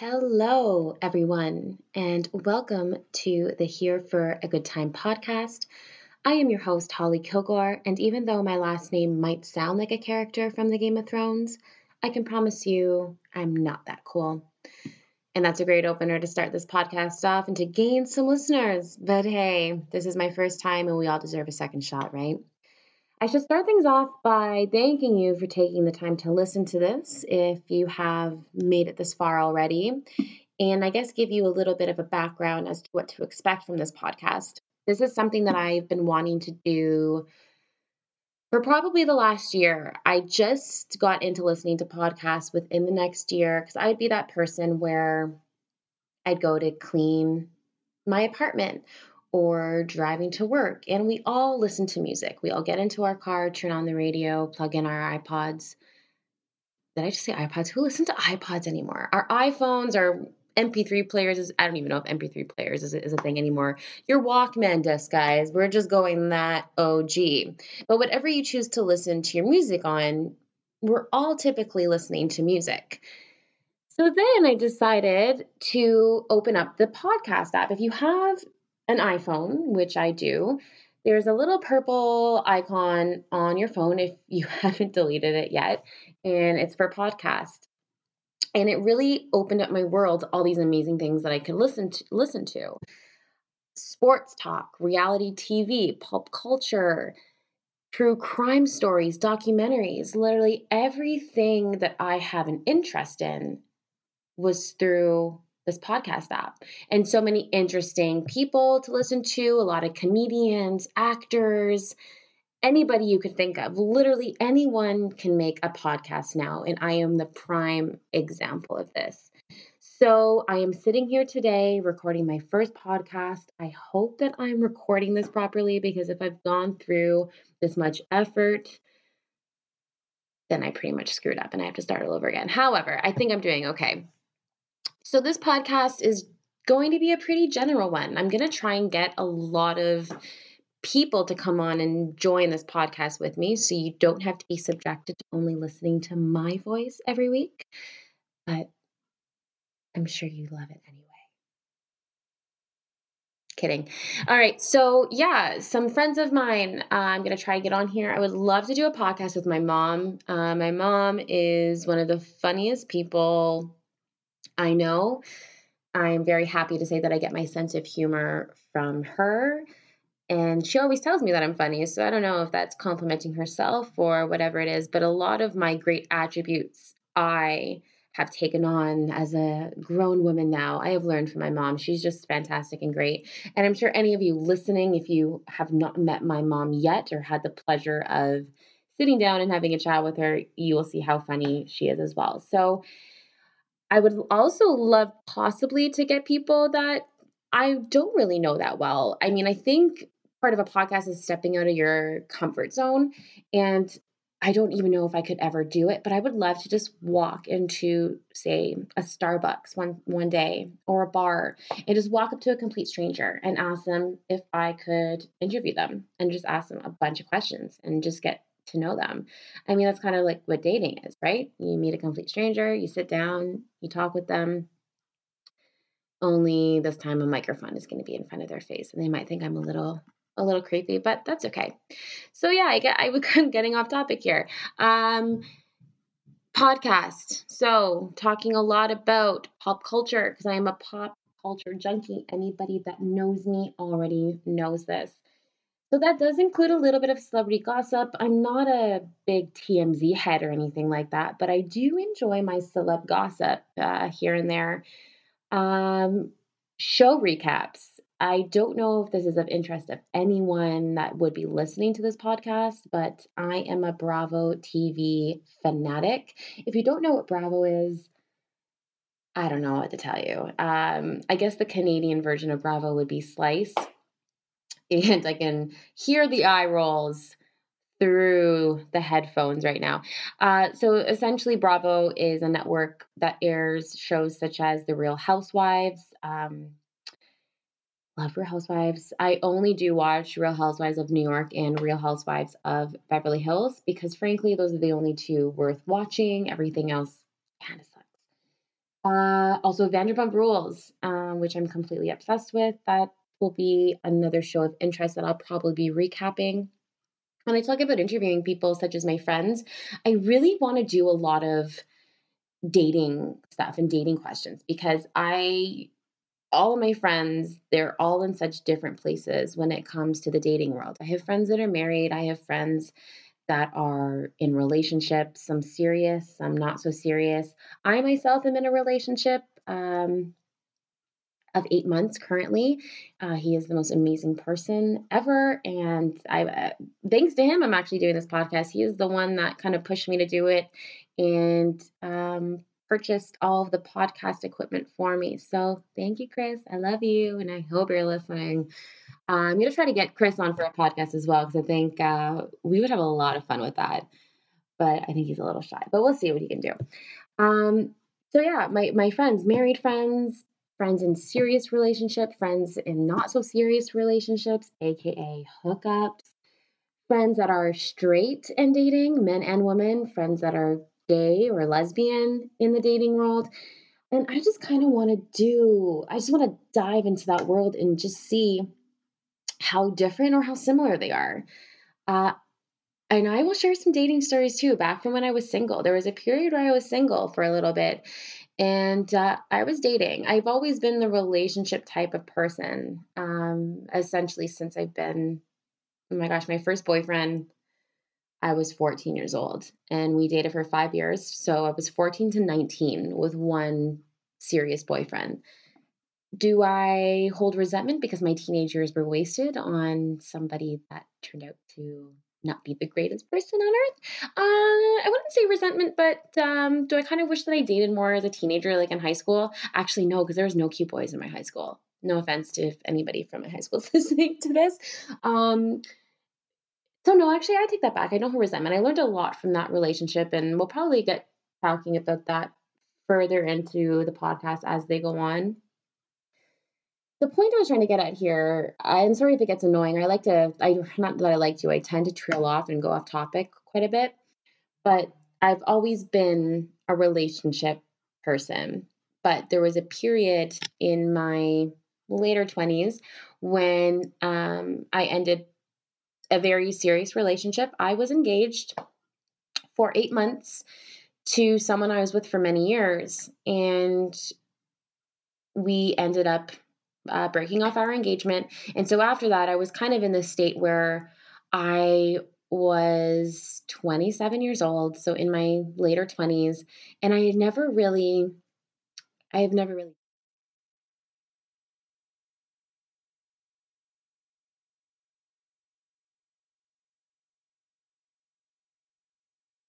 Hello, everyone, and welcome to the Here for a Good Time podcast. I am your host, Holly Kilgore, and even though my last name might sound like a character from the Game of Thrones, I can promise you I'm not that cool. And that's a great opener to start this podcast off and to gain some listeners. But hey, this is my first time and we all deserve a second shot, right? I should start things off by thanking you for taking the time to listen to this if you have made it this far already. And I guess give you a little bit of a background as to what to expect from this podcast. This is something that I've been wanting to do for probably the last year. I just got into listening to podcasts within the next year because I'd be that person where I'd go to clean my apartment or driving to work. And we all listen to music. We all get into our car, turn on the radio, plug in our iPods. Did I just say iPods? Who listens to iPods anymore? Our iPhones, our MP3 players is I don't even know if MP3 players is, is a thing anymore. Your Walkman disc, guys. We're just going that OG. But whatever you choose to listen to your music on, we're all typically listening to music. So then I decided to open up the podcast app. If you have an iPhone, which I do, there's a little purple icon on your phone if you haven't deleted it yet, and it's for podcast. And it really opened up my world, all these amazing things that I could listen to listen to. Sports talk, reality TV, pulp culture, true crime stories, documentaries, literally everything that I have an interest in was through this podcast app. And so many interesting people to listen to a lot of comedians actors anybody you could think of. Literally anyone can make a podcast now and i am the prime example of this. So i am sitting here today recording my first podcast. I hope that i'm recording this properly because if i've gone through this much effort then i pretty much screwed up and i have to start all over again. However i think i'm doing okay so, this podcast is going to be a pretty general one. I'm going to try and get a lot of people to come on and join this podcast with me so you don't have to be subjected to only listening to my voice every week. But I'm sure you love it anyway. Kidding. All right. So, yeah, some friends of mine, uh, I'm going to try to get on here. I would love to do a podcast with my mom. Uh, my mom is one of the funniest people I know. I'm very happy to say that I get my sense of humor from her. And she always tells me that I'm funny. So I don't know if that's complimenting herself or whatever it is, but a lot of my great attributes I have taken on as a grown woman now. I have learned from my mom. She's just fantastic and great. And I'm sure any of you listening, if you have not met my mom yet or had the pleasure of sitting down and having a chat with her, you will see how funny she is as well. So I would also love possibly to get people that I don't really know that well. I mean, I think part of a podcast is stepping out of your comfort zone. And I don't even know if I could ever do it, but I would love to just walk into, say, a Starbucks one one day or a bar and just walk up to a complete stranger and ask them if I could interview them and just ask them a bunch of questions and just get to know them. I mean, that's kind of like what dating is, right? You meet a complete stranger, you sit down, you talk with them. Only this time a microphone is going to be in front of their face and they might think I'm a little a little creepy, but that's okay. So yeah, I get I was getting off topic here. Um podcast. So, talking a lot about pop culture because I am a pop culture junkie. Anybody that knows me already knows this. So that does include a little bit of celebrity gossip. I'm not a big TMZ head or anything like that, but I do enjoy my celeb gossip uh, here and there. Um, show recaps. I don't know if this is of interest of anyone that would be listening to this podcast, but I am a Bravo TV fanatic. If you don't know what Bravo is, I don't know what to tell you. Um, I guess the Canadian version of Bravo would be Slice and I can hear the eye rolls through the headphones right now. Uh, so essentially, Bravo is a network that airs shows such as The Real Housewives. Um, love Real Housewives. I only do watch Real Housewives of New York and Real Housewives of Beverly Hills because, frankly, those are the only two worth watching. Everything else kind of sucks. Uh, also, Vanderpump Rules, um, which I'm completely obsessed with. That will be another show of interest that I'll probably be recapping. When I talk about interviewing people such as my friends, I really want to do a lot of dating stuff and dating questions because I all of my friends, they're all in such different places when it comes to the dating world. I have friends that are married, I have friends that are in relationships, some serious, some not so serious. I myself am in a relationship um, of eight months currently. Uh, he is the most amazing person ever. And I, uh, thanks to him, I'm actually doing this podcast. He is the one that kind of pushed me to do it and um, purchased all of the podcast equipment for me. So thank you, Chris. I love you. And I hope you're listening. Uh, I'm to try to get Chris on for a podcast as well because I think uh, we would have a lot of fun with that. But I think he's a little shy, but we'll see what he can do. Um, so yeah, my my friends, married friends, friends in serious relationship, friends in not so serious relationships, aka hookups, friends that are straight and dating, men and women, friends that are gay or lesbian in the dating world. And I just kind of want to do, I just want to dive into that world and just see how different or how similar they are. Uh, and I will share some dating stories too. Back from when I was single, there was a period where I was single for a little bit, and uh, I was dating. I've always been the relationship type of person, um, essentially since I've been. Oh my gosh, my first boyfriend, I was 14 years old, and we dated for five years. So I was 14 to 19 with one serious boyfriend. Do I hold resentment because my teenage years were wasted on somebody that turned out to not be the greatest person on earth. Uh, I wouldn't say resentment, but um, do I kind of wish that I dated more as a teenager, like in high school? Actually, no, because there was no cute boys in my high school. No offense to anybody from my high school is listening to this. Um, so no, actually, I take that back. I don't have resentment. I learned a lot from that relationship, and we'll probably get talking about that further into the podcast as they go on the point I was trying to get at here, I'm sorry if it gets annoying. I like to, I not that I like to, I tend to trail off and go off topic quite a bit, but I've always been a relationship person. But there was a period in my later 20s when um, I ended a very serious relationship. I was engaged for eight months to someone I was with for many years, and we ended up uh, breaking off our engagement. And so after that, I was kind of in this state where I was 27 years old, so in my later 20s, and I had never really, I have never really.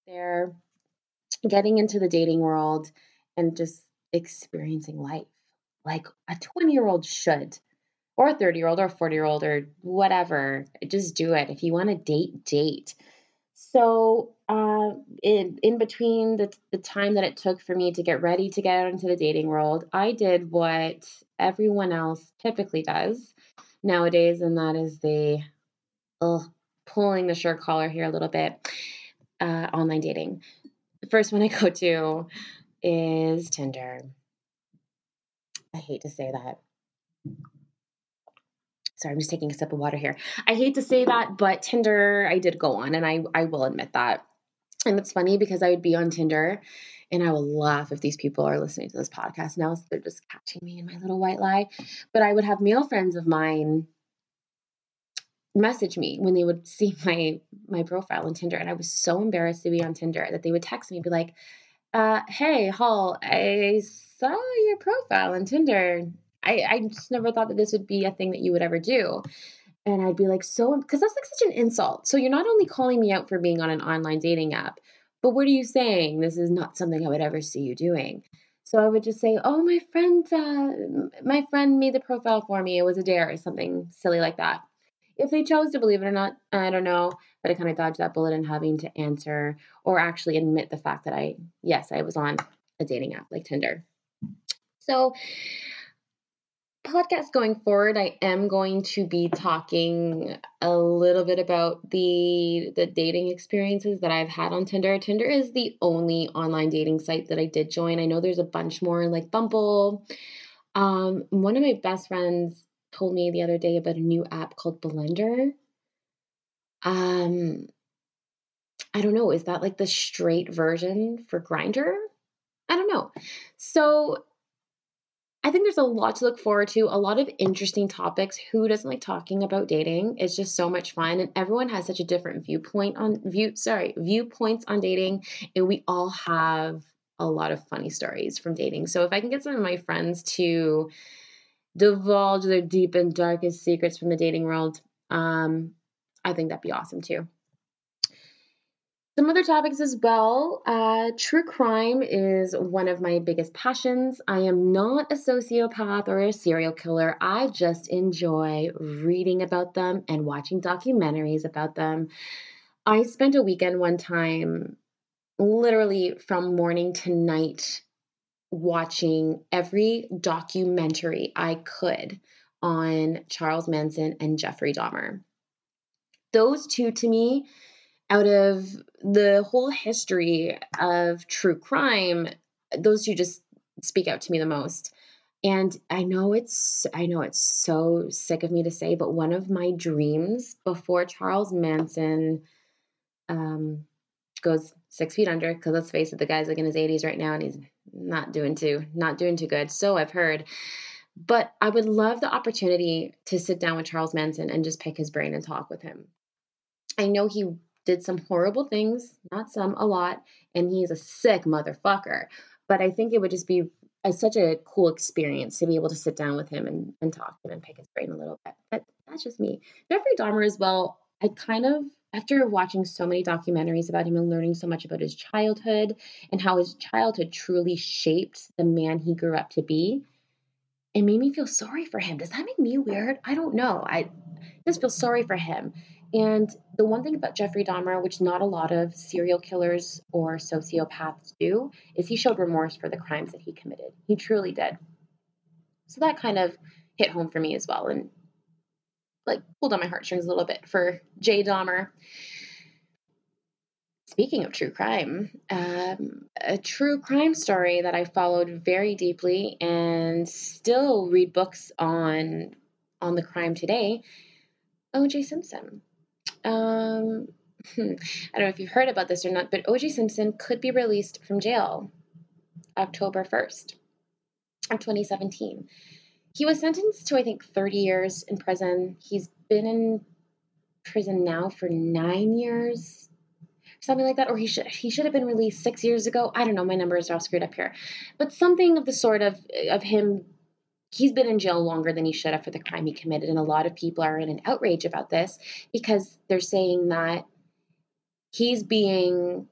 There, getting into the dating world and just experiencing life like a 20 year old should, or a 30 year old, or a 40 year old, or whatever. Just do it. If you want to date, date. So, uh, in, in between the, the time that it took for me to get ready to get out into the dating world, I did what everyone else typically does nowadays, and that is the pulling the shirt collar here a little bit, uh, online dating. The first one I go to is Tinder. I hate to say that. Sorry, I'm just taking a sip of water here. I hate to say that, but Tinder, I did go on, and I, I will admit that. And it's funny because I would be on Tinder and I will laugh if these people are listening to this podcast now. So they're just catching me in my little white lie. But I would have male friends of mine message me when they would see my my profile on Tinder. And I was so embarrassed to be on Tinder that they would text me and be like, uh, hey, Hall, I saw your profile on Tinder. I, I just never thought that this would be a thing that you would ever do. And I'd be like, so, because that's like such an insult. So you're not only calling me out for being on an online dating app, but what are you saying? This is not something I would ever see you doing. So I would just say, oh, my friend, uh, my friend made the profile for me. It was a dare or something silly like that. If they chose to believe it or not, I don't know. But I kind of dodged that bullet in having to answer or actually admit the fact that I, yes, I was on a dating app like Tinder. So podcast going forward, I am going to be talking a little bit about the the dating experiences that I've had on Tinder. Tinder is the only online dating site that I did join. I know there's a bunch more like Bumble. Um, one of my best friends told me the other day about a new app called Blendr. Um, I don't know, is that like the straight version for Grindr? I don't know. So I think there's a lot to look forward to, a lot of interesting topics. Who doesn't like talking about dating? It's just so much fun and everyone has such a different viewpoint on view sorry, viewpoints on dating and we all have a lot of funny stories from dating. So if I can get some of my friends to divulge their deep and darkest secrets from the dating world, um, I think that'd be awesome too. Some other topics as well. Uh, true crime is one of my biggest passions. I am not a sociopath or a serial killer. I just enjoy reading about them and watching documentaries about them. I spent a weekend one time, literally from morning to night, watching every documentary I could on Charles Manson and Jeffrey Dahmer. Those two to me out of the whole history of true crime, those two just speak out to me the most. And I know it's I know it's so sick of me to say, but one of my dreams before Charles Manson um, goes six feet under, because let's face it, the guy's like in his 80s right now and he's not doing too not doing too good. So I've heard. But I would love the opportunity to sit down with Charles Manson and just pick his brain and talk with him. I know he did some horrible things, not some, a lot, and he's a sick motherfucker. But I think it would just be a, such a cool experience to be able to sit down with him and, and talk to him and pick his brain a little bit. But that's just me. Jeffrey Dahmer as well, I kind of, after watching so many documentaries about him and learning so much about his childhood and how his childhood truly shaped the man he grew up to be, it made me feel sorry for him. Does that make me weird? I don't know. I just feel sorry for him. And the one thing about Jeffrey Dahmer, which not a lot of serial killers or sociopaths do, is he showed remorse for the crimes that he committed. He truly did. So that kind of hit home for me as well and like pulled on my heartstrings a little bit for Jay Dahmer. Speaking of true crime, um, a true crime story that I followed very deeply and still read books on on the crime today, O.J. Simpson. Um, I don't know if you've heard about this or not, but O.J. Simpson could be released from jail October 1st of 2017. He was sentenced to, I think, 30 years in prison. He's been in prison now for nine years, something like that, or he should he should have been released six years ago. I don't know. My numbers are all screwed up here, but something of the sort of of him he's been in jail longer than he should have for the crime he committed. And a lot of people are in an outrage about this because they're saying that he's being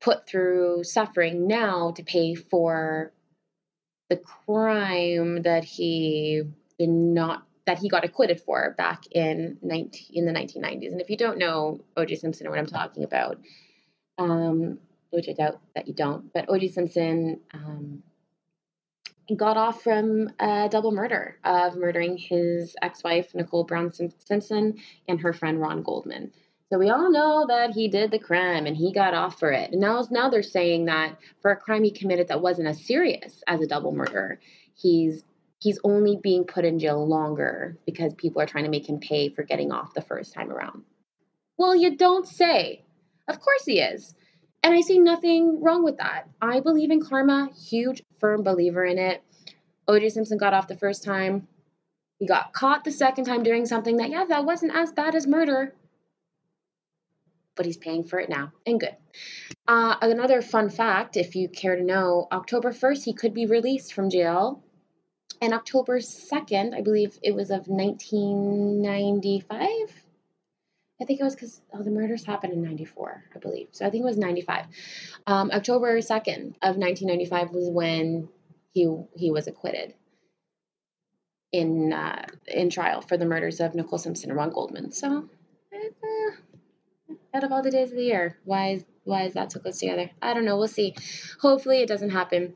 put through suffering now to pay for the crime that he did not that he got acquitted for back in 19 in the 1990s. And if you don't know O.J. Simpson or what I'm talking about, um, which I doubt that you don't, but O.J. Simpson um, got off from a double murder of murdering his ex-wife Nicole Brown Simpson and her friend Ron Goldman. So we all know that he did the crime and he got off for it. And now, now they're saying that for a crime he committed that wasn't as serious as a double murder, he's he's only being put in jail longer because people are trying to make him pay for getting off the first time around. Well, you don't say. Of course he is. And I see nothing wrong with that. I believe in karma, huge, firm believer in it. OJ Simpson got off the first time. He got caught the second time doing something that, yeah, that wasn't as bad as murder. But he's paying for it now, and good. Uh, another fun fact, if you care to know, October 1st, he could be released from jail. And October 2nd, I believe it was of 1995, I think it was because oh, the murders happened in 94, I believe. So I think it was 95. Um, October 2nd of 1995 was when he he was acquitted in uh, in trial for the murders of Nicole Simpson and Ron Goldman. So, out of all the days of the year, why is why is that so close together? I don't know. We'll see. Hopefully, it doesn't happen.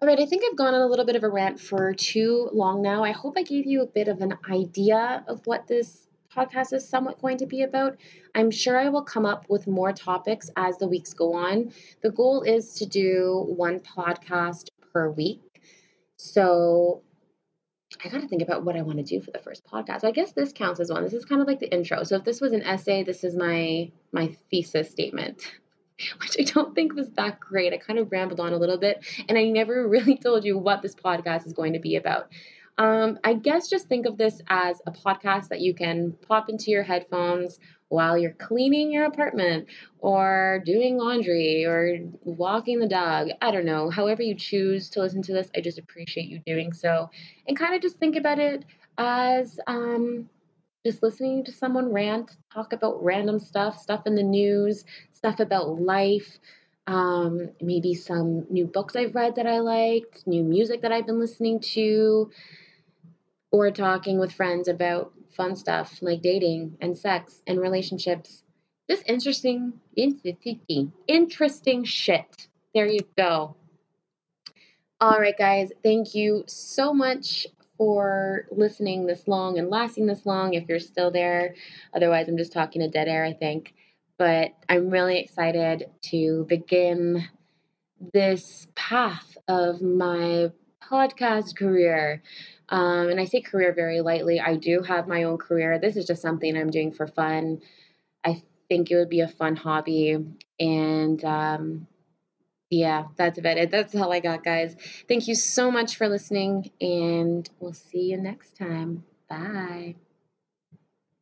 All right, I think I've gone on a little bit of a rant for too long now. I hope I gave you a bit of an idea of what this podcast is somewhat going to be about. I'm sure I will come up with more topics as the weeks go on. The goal is to do one podcast per week. So I got to think about what I want to do for the first podcast. I guess this counts as one. This is kind of like the intro. So if this was an essay, this is my my thesis statement, which I don't think was that great. I kind of rambled on a little bit, and I never really told you what this podcast is going to be about. Um, I guess just think of this as a podcast that you can pop into your headphones while you're cleaning your apartment or doing laundry or walking the dog. I don't know. However, you choose to listen to this, I just appreciate you doing so. And kind of just think about it as um, just listening to someone rant, talk about random stuff, stuff in the news, stuff about life. Um, maybe some new books I've read that I liked, new music that I've been listening to, or talking with friends about fun stuff like dating and sex and relationships. Just interesting, interesting, shit. There you go. All right, guys, thank you so much for listening this long and lasting this long if you're still there. Otherwise, I'm just talking to dead air, I think. But I'm really excited to begin this path of my podcast career. Um, and I say career very lightly. I do have my own career. This is just something I'm doing for fun. I think it would be a fun hobby. And um, yeah, that's about it. That's all I got, guys. Thank you so much for listening, and we'll see you next time. Bye.